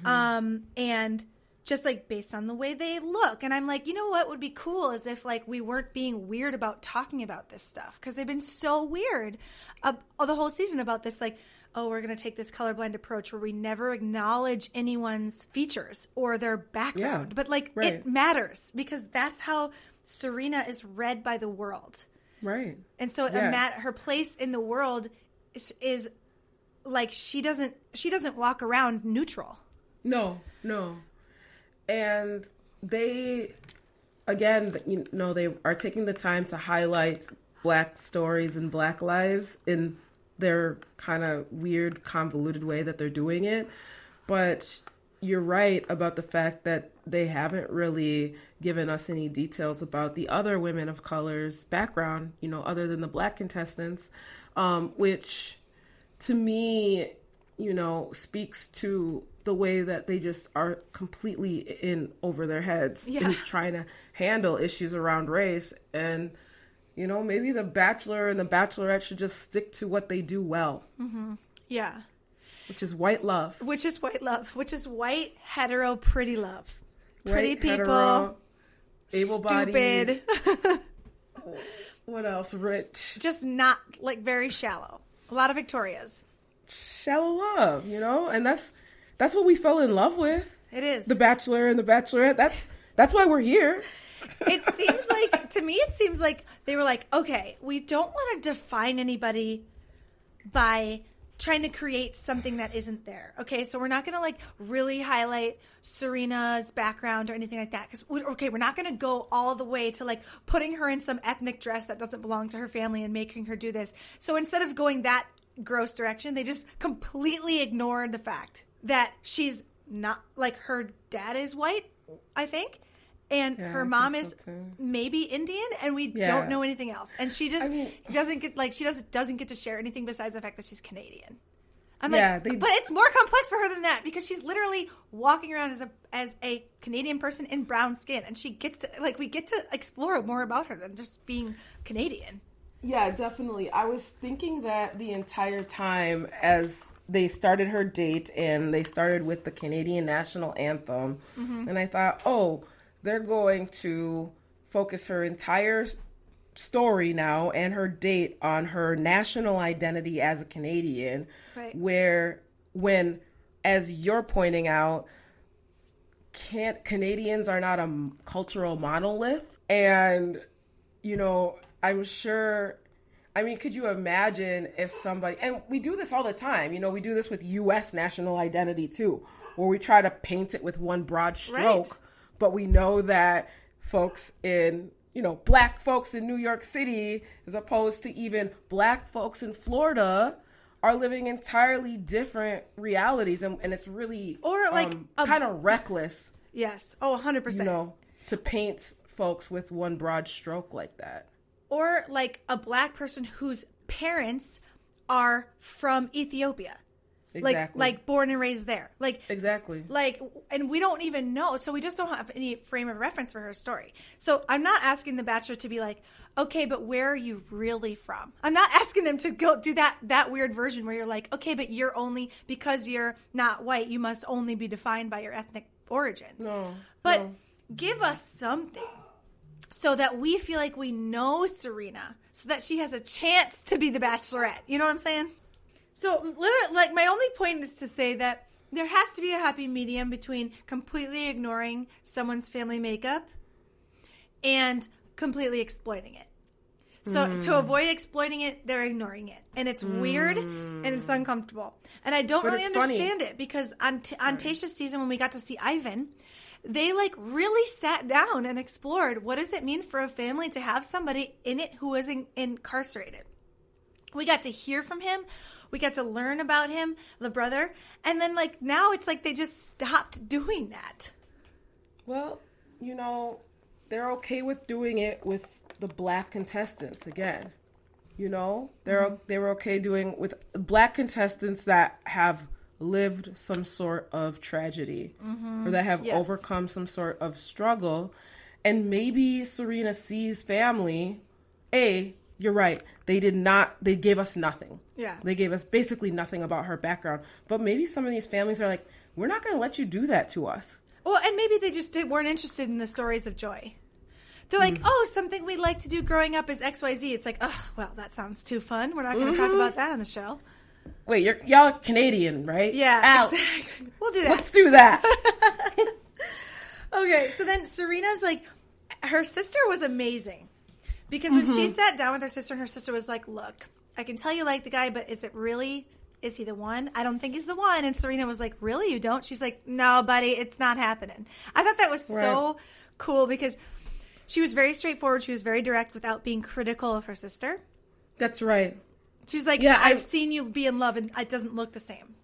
Um and just like based on the way they look. And i'm like you know what would be cool is if like we weren't being weird about talking about this stuff. Because they've been so weird uh, the whole season about this like oh we're going to take this colorblind approach where we never acknowledge anyone's features or their background. Yeah, but like right. it matters because that's how serena is read by the world Right. and so Yeah. a mat, her place in the world is, is like she doesn't she doesn't walk around neutral No, no. And they, again, you know, they are taking the time to highlight black stories and black lives in their kind of weird, convoluted way that they're doing it. But you're right about the fact that they haven't really given us any details about the other women of color's background, you know, other than the black contestants, um, which to me you know, speaks to the way that they just are completely in over their heads Yeah. in trying to handle issues around race. And, you know, maybe the Bachelor and the Bachelorette should just stick to what they do well, Yeah. Which is white love. Which is white love, which is white, hetero, pretty love. Pretty people, able-bodied. stupid, What else? Rich. just not like very shallow. A lot of Victorias. Shallow love, you know? And that's that's what we fell in love with. It is. The Bachelor and the Bachelorette. That's that's why we're here. it seems like to me it seems like they were like okay we don't want to define anybody by trying to create something that isn't there. Okay so we're not going to like really highlight serena's background or anything like that because okay we're not going to go all the way to like putting her in some ethnic dress that doesn't belong to her family and making her do this. So instead of going that gross direction they just completely ignored the fact that she's not like her dad is white i think and Yeah, her mom is so, maybe Indian, and we Yeah. don't know anything else. And she just I mean- doesn't get like she doesn't doesn't get to share anything besides the fact that she's Canadian. I'm Yeah, like, they- but it's more complex for her than that because she's literally walking around as a as a Canadian person in brown skin, and she gets to like we get to explore more about her than just being Canadian. Yeah, definitely. I was thinking that the entire time as they started her date and they started with the Canadian national anthem, mm-hmm. and I thought, oh, they're going to focus her entire story now and her date on her national identity as a Canadian, Right. where when, as you're pointing out, can't Canadians are not a cultural monolith and you know I'm sure I mean could you imagine if somebody and we do this all the time you know we do this with US national identity too where we try to paint it with one broad stroke Right. But we know that folks in you know black folks in New York City as opposed to even black folks in Florida are living entirely different realities and, and it's really Or, like, um, a- kind of reckless Yes, oh, 100 you percent. know to paint folks with one broad stroke like that. Or like a black person whose parents are from Ethiopia, exactly. like like born and raised there, like exactly. like and we don't even know so we just don't have any frame of reference for her story. So i'm not asking the bachelor to be like okay but where are you really from? I'm not asking them to go do that that weird version where you're like okay but you're only because you're not white you must only be defined by your ethnic origins. No, but no. give us something so that we feel like we know serena so that she has a chance to be the bachelorette. You know what i'm saying so, like, my only point is to say that there has to be a happy medium between completely ignoring someone's family makeup and completely exploiting it. So, Hmm. to avoid exploiting it, they're ignoring it. And it's weird and it's uncomfortable. And I don't But really it's funny. understand it because on, t- on Tayshia's season, when we got to see Ivan, they like really sat down and explored what does it mean for a family to have somebody in it who is in- incarcerated we got to hear from him we got to learn about him the brother and then like now it's like they just stopped doing that well you know they're okay with doing it with the black contestants again you know they're Mm-hmm. they were okay doing with black contestants that have lived some sort of tragedy or that have Mm-hmm. Yes. overcome some sort of struggle and maybe serena c's family a you're right. They did not they gave us nothing. Yeah. they gave us basically nothing about her background. But maybe some of these families are like we're not going to let you do that to us. Well and maybe they just did, weren't interested in the stories of joy. They're like mm-hmm. oh something we like to do growing up is xyz it's like oh well that sounds too fun. We're not going to talk mm-hmm. about that on the show. Wait you're y'all canadian right? Yeah Out. exactly. We'll do that. let's do that. Okay, so then Serena's like, her sister was amazing because when she mm-hmm. sat down with her sister, and her sister was like, "Look, I can tell you like the guy, but is it really? Is he the one? I don't think he's the one." And Serena was like, "Really, you don't?" She's like, "No, buddy, it's not happening." I thought that was so cool because she was very straightforward. She was very direct without being critical of her sister. that's right She was like, Yeah, I- "I've seen you be in love, and it doesn't look the same."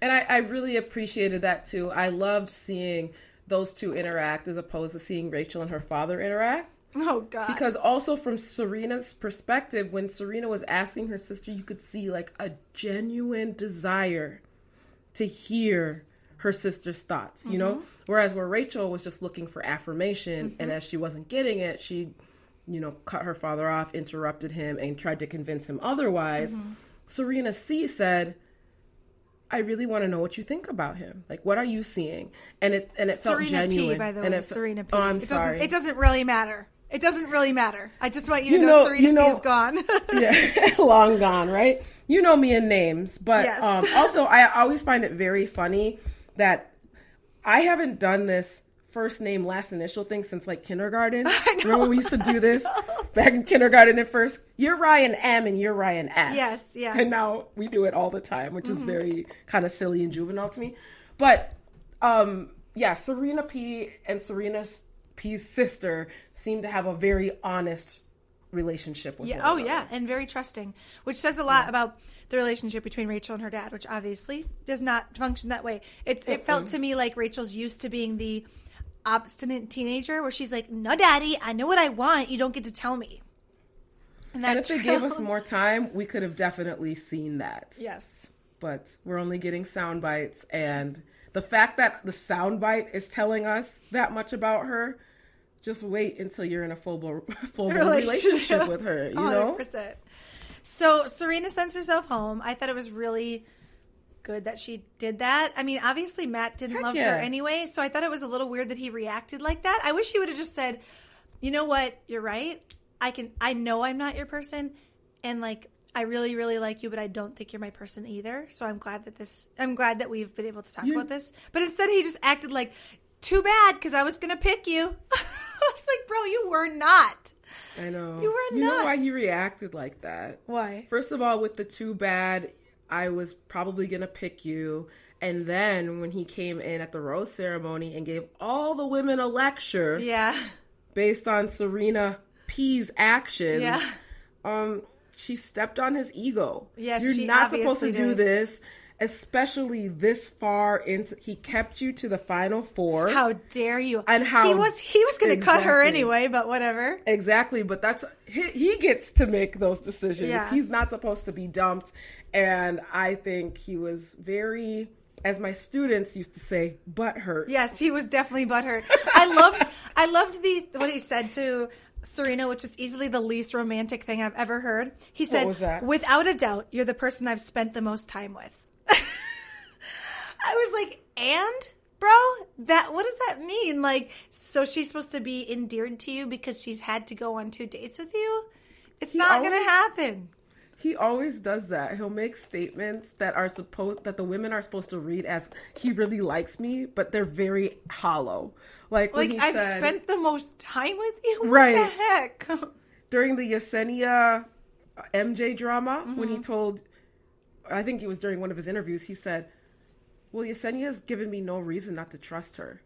and I, I really appreciated that too i loved seeing those two interact as opposed to seeing rachael and her father interact Oh God! because also from serena's perspective when serena was asking her sister you could see like a genuine desire to hear her sister's thoughts, you know? Mm-hmm. Whereas where Rachael was just looking for affirmation and mm-hmm. as she wasn't getting it, she you know, cut her father off, interrupted him and tried to convince him otherwise. Mm-hmm. Serena C said, I really want to know what you think about him. Like, what are you seeing? And it and it felt genuine. P, by the and way. it, Serena P. Oh, I'm it sorry. Doesn't, it doesn't really matter. It doesn't really matter. I just want you, You to know, know- Serena you know- C is gone. yeah, long gone, right? You know me in names, but Yes. um, also I always find it very funny that I haven't done this first name last initial thing since like kindergarten. Remember we used to do this back in kindergarten at first? You're Ryan M and you're Ryan S. Yes, yes. Mm-hmm. And now we do it all the time, which is very kind of silly and juvenile to me. But um, yeah, Serena P and Serena P's sister seem to have a very honest relationship with Yeah. Oh, another. yeah, and very trusting, which says a lot about the relationship between Rachael and her dad, which obviously does not function that way. It it felt to me like Rachael's used to being the obstinate teenager, where she's like, "No, daddy, I know what I want. You don't get to tell me." And, And if they gave us more time, we could have definitely seen that. yes, But we're only getting sound bites, and the fact that the soundbite is telling us that much about her, just wait until you're in a full blown relationship with her. You know, 100%. So Serena sends herself home. I thought it was really good that she did that. I mean, obviously Matt didn't Heck love yeah. her anyway, so I thought it was a little weird that he reacted like that. I wish he would have just said, "You know what? You're right. I can I know I'm not your person and like I really really like you, but I don't think you're my person either. So I'm glad that this I'm glad that we've been able to talk You- about this." But instead he just acted like, "Too bad cuz I was going to pick you." it's like, "Bro, you were not." I know. You were You know why he reacted like that? Why? First of all, with the too bad, I was probably gonna pick you. And then when he came in at the rose ceremony and gave all the women a lecture Yeah. based on Serena P's actions, Yeah. um, she stepped on his ego. Yes, you're not supposed to do did. this, especially this far into. He kept you to the final four. How dare you? And how- he was he was going to cut her anyway, but whatever. Exactly, but that's he, he gets to make those decisions. Yeah. He's not supposed to be dumped, and I think he was very, as my students used to say, butthurt. Yes, he was definitely butthurt. I loved I loved the what he said to Serena, which was easily the least romantic thing I've ever heard. He said? "Without a doubt, you're the person I've spent the most time with." I was like, "And, bro, that what does that mean? Like, so she's supposed to be endeared to you because she's had to go on two dates with you? It's not going to happen." He always does that. He'll make statements that are supposed that the women are supposed to read as he really likes me, but they're very hollow. Like, when Like he I've said, spent the most time with you. What Right. the heck? during the Yesenia uh, MJ drama when Mm-hmm. he told, I think it was during one of his interviews, he said, "Well, Yesenia's given me no reason not to trust her,"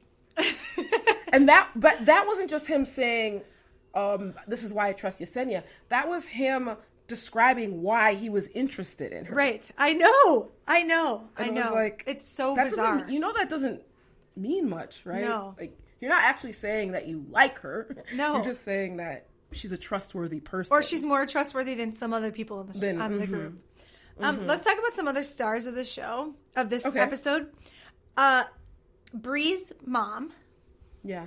and that, but that wasn't just him saying, um, "This is why I trust Yesenia." That was him describing why he was interested in her. Right. I know. I know. I And was know. like, it's so bizarre. You know that doesn't mean much, right? No. Like you're not actually saying that you like her. No. You're just saying that she's a trustworthy person. or she's more trustworthy than some other people in the, sh- Then- on the group. Um, Let's talk about some other stars of the show of this Okay. episode. Uh, Bri's mom. Yeah.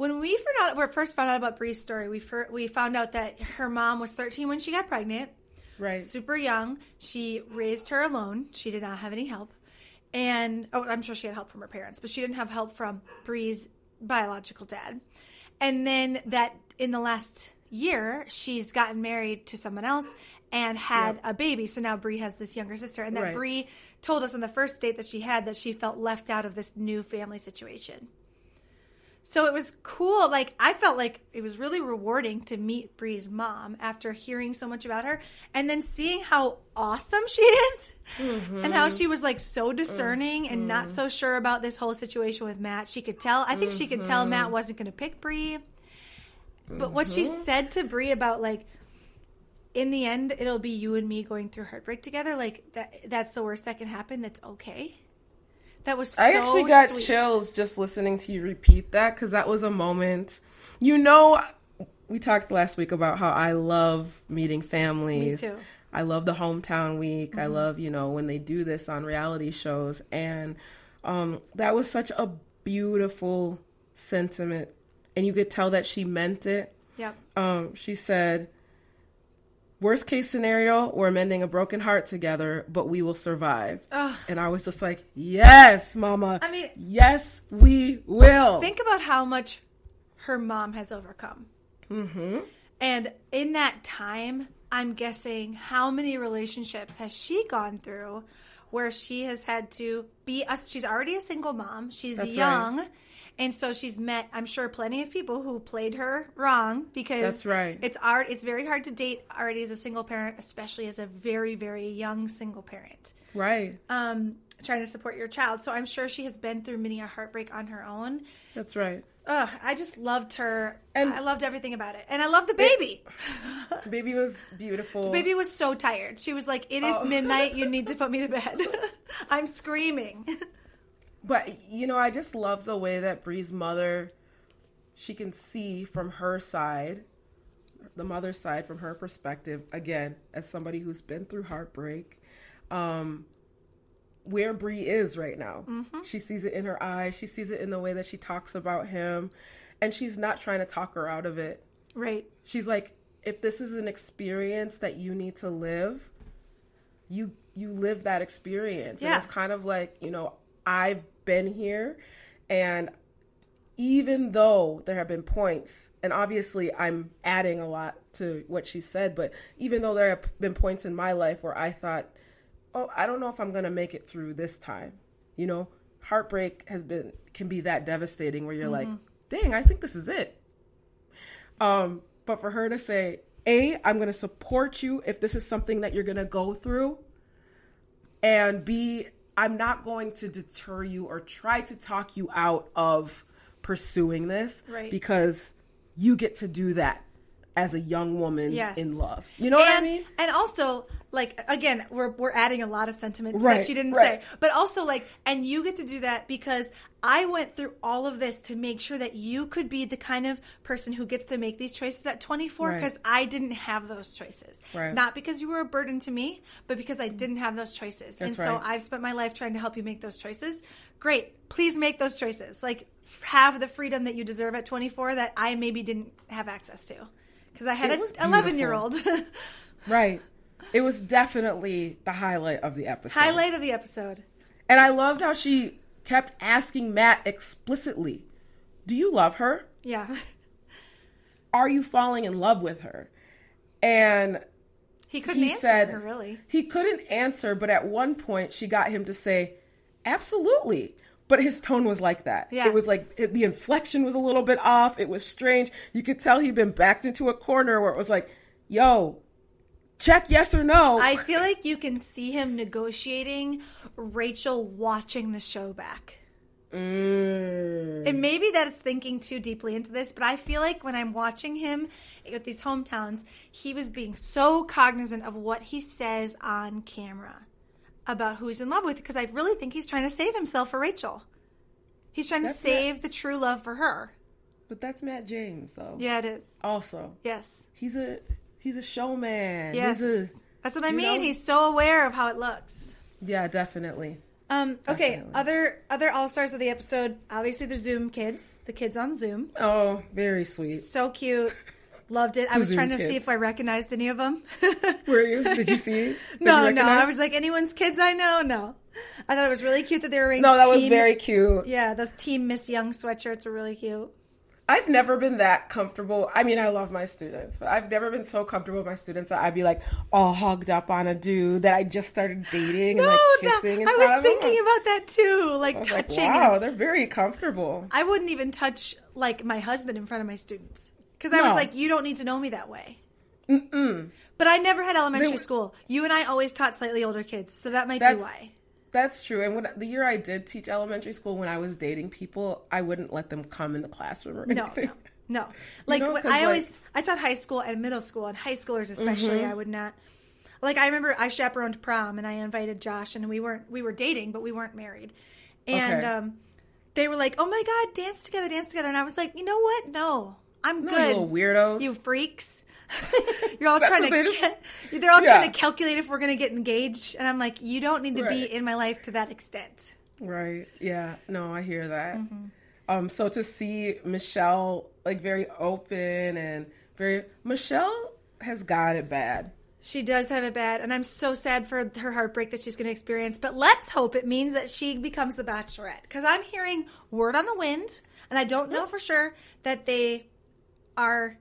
When we found out, we first found out about Bri's story, we fir- we found out that her mom was 13 when she got pregnant. Right. super young. She raised her alone. She did not have any help. And oh, I'm sure she had help from her parents, but she didn't have help from Bri's biological dad. And then that in the last year, she's gotten married to someone else and had Yep. a baby. So now Bri has this younger sister. And that Right. Bri told us on the first date that she had that she felt left out of this new family situation. So it was cool. Like I felt like it was really rewarding to meet Bri's mom after hearing so much about her and then seeing how awesome she is and how mm-hmm. she was like so discerning and not mm-hmm. so sure about this whole situation with Matt. She could tell. I think she could tell Matt mm-hmm. wasn't going to pick Bri. But what she said to Bri about like in the end it'll be you and me going through heartbreak together like that that's the worst that can happen. That's okay. That was so I actually got sweet. chills just listening to you repeat that because that was a moment. You know, we talked last week about how I love meeting families. Me too. I love the hometown week. I love, you know, when they do this on reality shows. And um, that was such a beautiful sentiment. And you could tell that she meant it. Yep. Um, she said, Worst case scenario, we're mending a broken heart together, but we will survive. Ugh. And I was just like, Yes, mama. I mean- yes, we will. Think about how much her mom has overcome. Mm-hmm. And in that time, I'm guessing how many relationships has she gone through where she has had to be a, she's already a single mom. She's That's young. And so she's met, I'm sure, plenty of people who played her wrong because That's right. It's art. It's very hard to date already as a single parent, especially as a very, very young single parent right. um, trying to support your child. So I'm sure she has been through many a heartbreak on her own. That's right. Ugh, I just loved her. And- I loved everything about it. And I loved the baby. The baby was beautiful. The baby was so tired. She was like, It is Oh. midnight. You need to put me to bed. I'm screaming. But you know, I just love the way that Bri's mother, she can see from her side, the mother's side, from her perspective. Again, as somebody who's been through heartbreak, um, where Bri is right now. She sees it in her eyes. She sees it in the way that she talks about him, and she's not trying to talk her out of it. Right. She's like, if this is an experience that you need to live, you you live that experience. Yeah. And it's kind of like, you know, I've been here and even though there have been points, and obviously I'm adding a lot to what she said, but even though there have been points in my life where I thought, oh, I don't know if I'm going to make it through this time. You know, heartbreak has been, can be that devastating where you're like, dang, I think this is it. Um, but for her to say, A, I'm going to support you if this is something that you're going to go through, and B, I'm not going to deter you or try to talk you out of pursuing this Right. because you get to do that as a young woman Yes. in love. You know what I mean? And also, like again, we're we're adding a lot of sentiment Right, that she didn't right. say. But also like and you get to do that because I went through all of this to make sure that you could be the kind of person who gets to make these choices at 24 Right. because I didn't have those choices. Right. Not because you were a burden to me, but because I didn't have those choices. and so right. I've spent my life trying to help you make those choices. Great. Please make those choices. Like f- have the freedom that you deserve at 24 that I maybe didn't have access to. Because I had It an 11 year old. Right. It was definitely the highlight of the episode. Highlight of the episode. And I loved how she kept asking Matt explicitly, Do you love her? Yeah. Are you falling in love with her? And He couldn't he answer said her, really. he couldn't answer, but at one point she got him to say, "Absolutely." But his tone was like that. Yeah. It was like it, the inflection was a little bit off. It was strange. You could tell he'd been backed into a corner where it was like, "Yo, check yes or no." I feel like you can see him negotiating Rachael watching the show back. Mm. And maybe that is thinking too deeply into this, but I feel like when I'm watching him with these hometowns, he was being so cognizant of what he says on camera about who he's in love with because I really think he's trying to save himself for Rachael. He's trying to That's save the true love for her. But that's Matt James, though. Yeah, it is. Also, Yes. he's a he's a showman. Yes. A, That's what I mean. know? He's so aware of how it looks. yeah, definitely. Um, okay, Definitely. other other all stars of the episode. Obviously, the Zoom kids, the kids on Zoom, Oh, very sweet. so cute. Loved it. I was Zoom trying to see if I recognized any of them. Were you? Did you see? Did you no, no. I was like, anyone's kids I know. No, I thought it was really cute that they were wearing. No, that was very cute. Yeah, those Team Miss Young sweatshirts were really cute. I've never been that comfortable. I mean, I love my students, but I've never been so comfortable with my students that I'd be like all hugged up on a dude that I just started dating and No, like kissing. in I was thinking about that too, like was like, touching. wow, they're very comfortable. I wouldn't even touch like my husband in front of my students because I was like, you don't need to know me that way. Mm-mm. But I never had elementary They- school. You and I always taught slightly older kids, so that might be why. That's true. And when the year I did teach elementary school, when I was dating people, I wouldn't let them come in the classroom or No, anything. no, no. Like know, I like- always, I taught high school and middle school, and high schoolers especially. Mm-hmm. I would not. Like I remember, I chaperoned prom, and I invited Josh, and we weren't we were dating, but we weren't married. And Okay. um, they were like, "Oh my god, dance together, dance together," and I was like, "You know what? No, I'm No, good. you little weirdos. You freaks. You're all trying to. Ca- they're all Yeah. trying to calculate if we're going to get engaged, and I'm like, you don't need to be in my life to that extent. Right. Yeah. No, I hear that. Mm-hmm. Um, so to see Michelle like very open and very Michelle has got it bad. She does have it bad, and I'm so sad for her heartbreak that she's going to experience. But let's hope it means that she becomes the Bachelorette, because I'm hearing word on the wind, and I don't know for sure that they are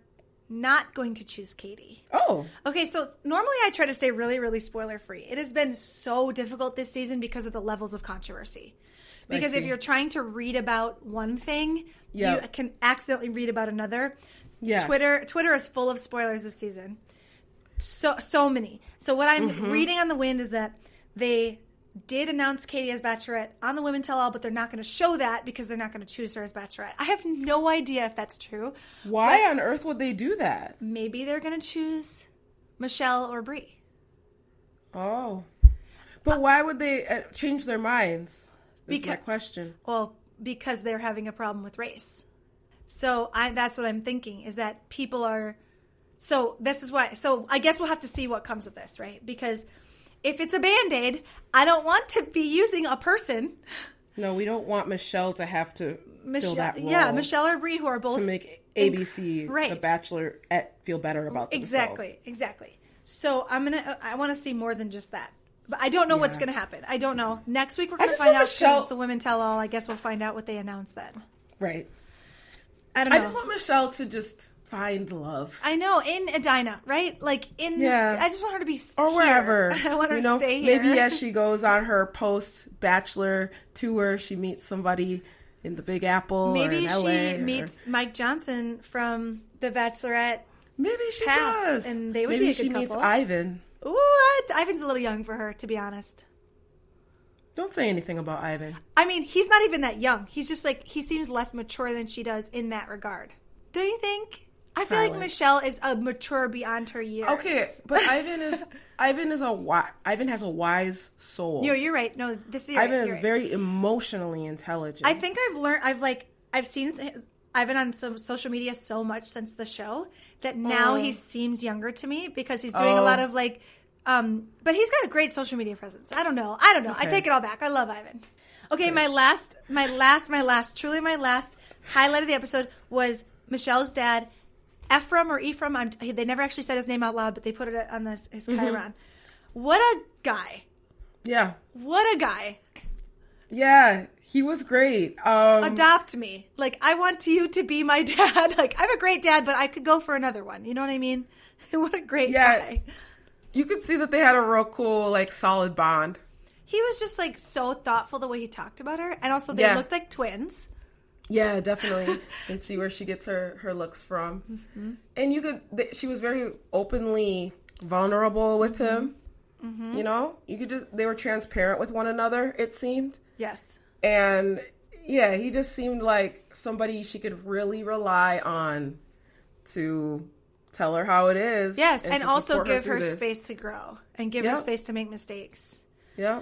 not going to choose Katie. Oh, Okay, so normally I try to stay really, really spoiler free. It has been so difficult this season because of the levels of controversy. Because if you're trying to read about one thing, Yeah. you can accidentally read about another. Yeah. Twitter Twitter is full of spoilers this season. So so many. So what I'm Mm-hmm. reading on the wind is that they did announce Katie as Bachelorette on the Women Tell All, but they're not going to show that because they're not going to choose her as Bachelorette. I have no idea if that's true. why on earth would they do that? Maybe they're going to choose Michelle or Bri. Oh, but why would they uh, change their minds? Is my question. Well, because they're having a problem with race. So I that's what I'm thinking is that people are so this is why so I guess we'll have to see what comes of this, right? Because if it's a band-aid, I don't want to be using a person. No, we don't want Michelle to have to fill Michelle, that role. yeah, Michelle or Bri who are both to make ABC, Right. The Bachelor, feel better about themselves. Exactly, exactly. So I'm gonna. Uh, I want to see more than just that. But I don't know what's gonna happen. I don't know. Next week we're gonna find out Michelle- the women tell all. I guess we'll find out what they announce then. Right. I don't know. I just want Michelle to just find love. I know in Edina, right? Like in. Yeah. I just want her to be or here. wherever. I want her you know, to stay here. Maybe as she goes on her post bachelor tour, she meets somebody in the Big Apple. or Maybe she or- meets Mike Johnson from The Bachelorette. Maybe she past, does, and they would maybe be a she good meets. Ivan. Ooh, I- Ivan's a little young for her, to be honest. Don't say anything about Ivan. I mean, he's not even that young. He's just like he seems less mature than she does in that regard. Don't you think? I feel like Michelle is a mature beyond her years. Okay, but Ivan is Ivan is a wi- Ivan has a wise soul. No, you're right. No, this is Ivan right, is right. very emotionally intelligent. I think I've learned. I've like I've seen Ivan on some social media so much since the show that now Oh. he seems younger to me because he's doing a Oh. lot of like. Um, but he's got a great social media presence. I don't know. I don't know. I take it all back. I love Ivan. Okay, my last, my last, my last, truly my last highlight of the episode was Michelle's dad, Ephraim or Ephraim. I'm, they never actually said his name out loud, but they put it on this his Mm-hmm. Chiron. What a guy! yeah, What a guy! yeah, he was great. Um, adopt me. Like I want you to be my dad. Like I'm a great dad, but I could go for another one. You know what I mean? what a great Yeah. guy. you could see that they had a real cool, like, solid bond. He was just like so thoughtful the way he talked about her, and also they Yeah. looked like twins. Yeah, definitely, and see where she gets her her looks from. Mm-hmm. And you could, th- she was very openly vulnerable with Mm-hmm. him. You know, you could just they were transparent with one another. It seemed. Yes. and yeah, he just seemed like somebody she could really rely on to tell her how it is. Yes, and, to also give through her space to grow and give her space to make mistakes. Yeah,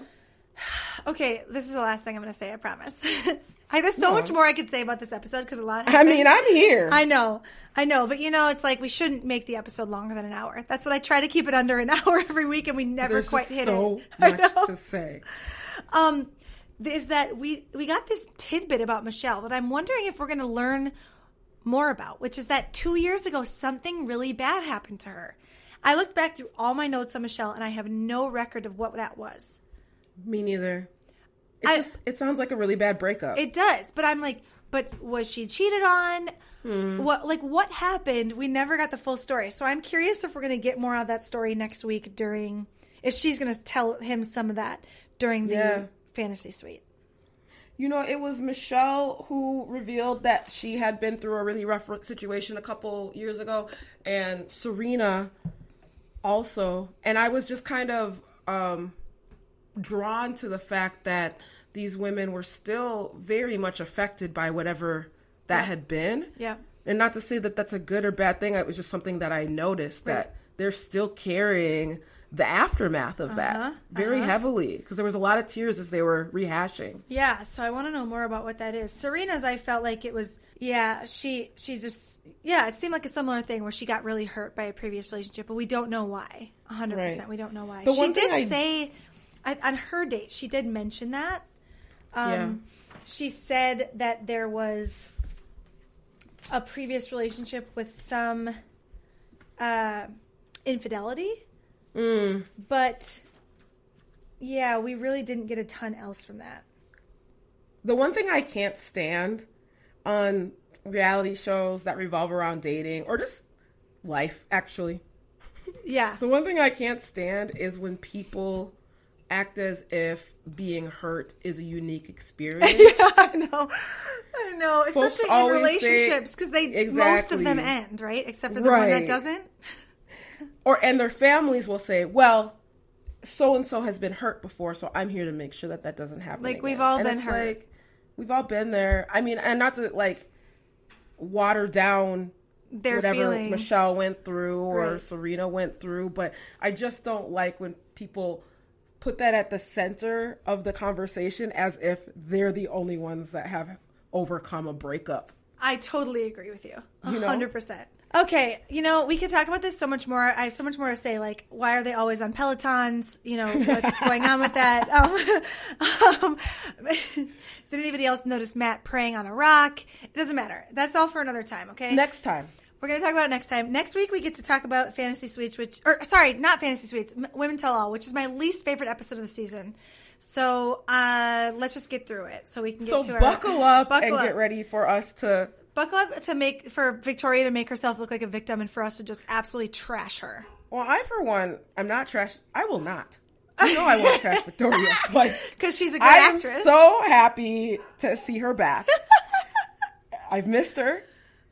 Okay, this is the last thing I'm going to say. I promise. I, there's so No. much more I could say about this episode because a lot. I mean, I'm here. I know, I know, but you know, it's like we shouldn't make the episode longer than an hour. That's what I try to keep it under an hour every week, and we never There's quite hit so it. I much know. to say. um, is that we we got this tidbit about Michelle that I'm wondering if we're going to learn more about, which is that two years ago something really bad happened to her. I looked back through all my notes on Michelle, and I have no record of what that was. Me neither. It I- just it sounds like a really bad breakup. It does, but I'm like, but was she cheated on? Hmm. What like what happened? We never got the full story. So I'm curious if we're going to get more of that story next week during if she's going to tell him some of that during the Yeah. fantasy suite. You know, it was Michelle who revealed that she had been through a really rough situation a couple years ago, and Serena also. And I was just kind of um, drawn to the fact that these women were still very much affected by whatever that had been. Yeah. And not to say that that's a good or bad thing, it was just something that I noticed that they're still carrying the aftermath of Uh-huh, that very heavily because there was a lot of tears as they were rehashing. Yeah, so I want to know more about what that is. Serena's, I felt like it was, yeah, she, she just, yeah, it seemed like a similar thing where she got really hurt by a previous relationship, but we don't know why. 100%. Right. We don't know why. The she did I- say, I, on her date, she did mention that. Um, Yeah. She said that there was a previous relationship with some uh, infidelity, Mm. but yeah, we really didn't get a ton else from that. The one thing I can't stand on reality shows that revolve around dating or just life, actually, Yeah. the one thing I can't stand is when people act as if being hurt is a unique experience. yeah, I know. I know. Folks Especially in relationships because they most of them end, right? Except for the one that doesn't. or and their families will say, "Well, so and so has been hurt before, so I'm here to make sure that that doesn't happen." Like, again." we've all And been it's hurt. Like we've all been there. I mean, and not to like water down Their whatever feeling. Michelle went through or Right. Serena went through, but I just don't like when people put that at the center of the conversation as if they're the only ones that have overcome a breakup. I totally agree with you. A You know? Okay, you know, we could talk about this so much more. I have so much more to say. Like, why are they always on Pelotons? You know, what's going on with that? Um, um, did anybody else notice Matt praying on a rock? It doesn't matter. That's all for another time, okay? Next time. We're going to talk about it next time. Next week, we get to talk about Fantasy Suites, which, or sorry, not Fantasy Suites, Women Tell All, which is my least favorite episode of the season. So uh, let's just get through it so we can get So to our. buckle up Buckle and up. get ready for us to Buckle up to make for Victoria to make herself look like a victim and for us to just absolutely trash her. Well, I for one, I'm not trash. I will not. You know I won't trash Victoria. Like Because she's a great actress. I am so happy to see her back. I've missed her,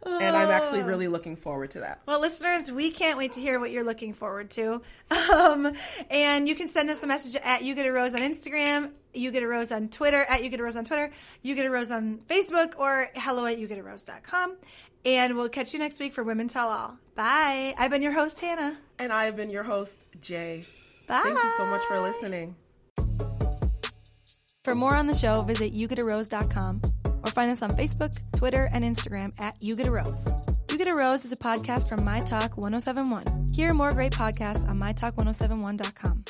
and I'm actually Oh. really looking forward to that. Well, listeners, we can't wait to hear what you're looking forward to. Um, and you can send us a message at You Get a Rose on Instagram, You Get a Rose on Twitter, at You Get a Rose on Twitter, You Get a Rose on Facebook, or hello at You Get a YouGetARose.com. And we'll catch you next week for Women Tell All. Bye. I've been your host, Hannah. And I've been your host, Jay. Bye. Thank you so much for listening. For more on the show, visit yougetarose.com or find us on Facebook, Twitter, and Instagram at You Get a Rose. You Get a Rose is a podcast from My Talk 1071. Hear more great podcasts on mytalk1071.com.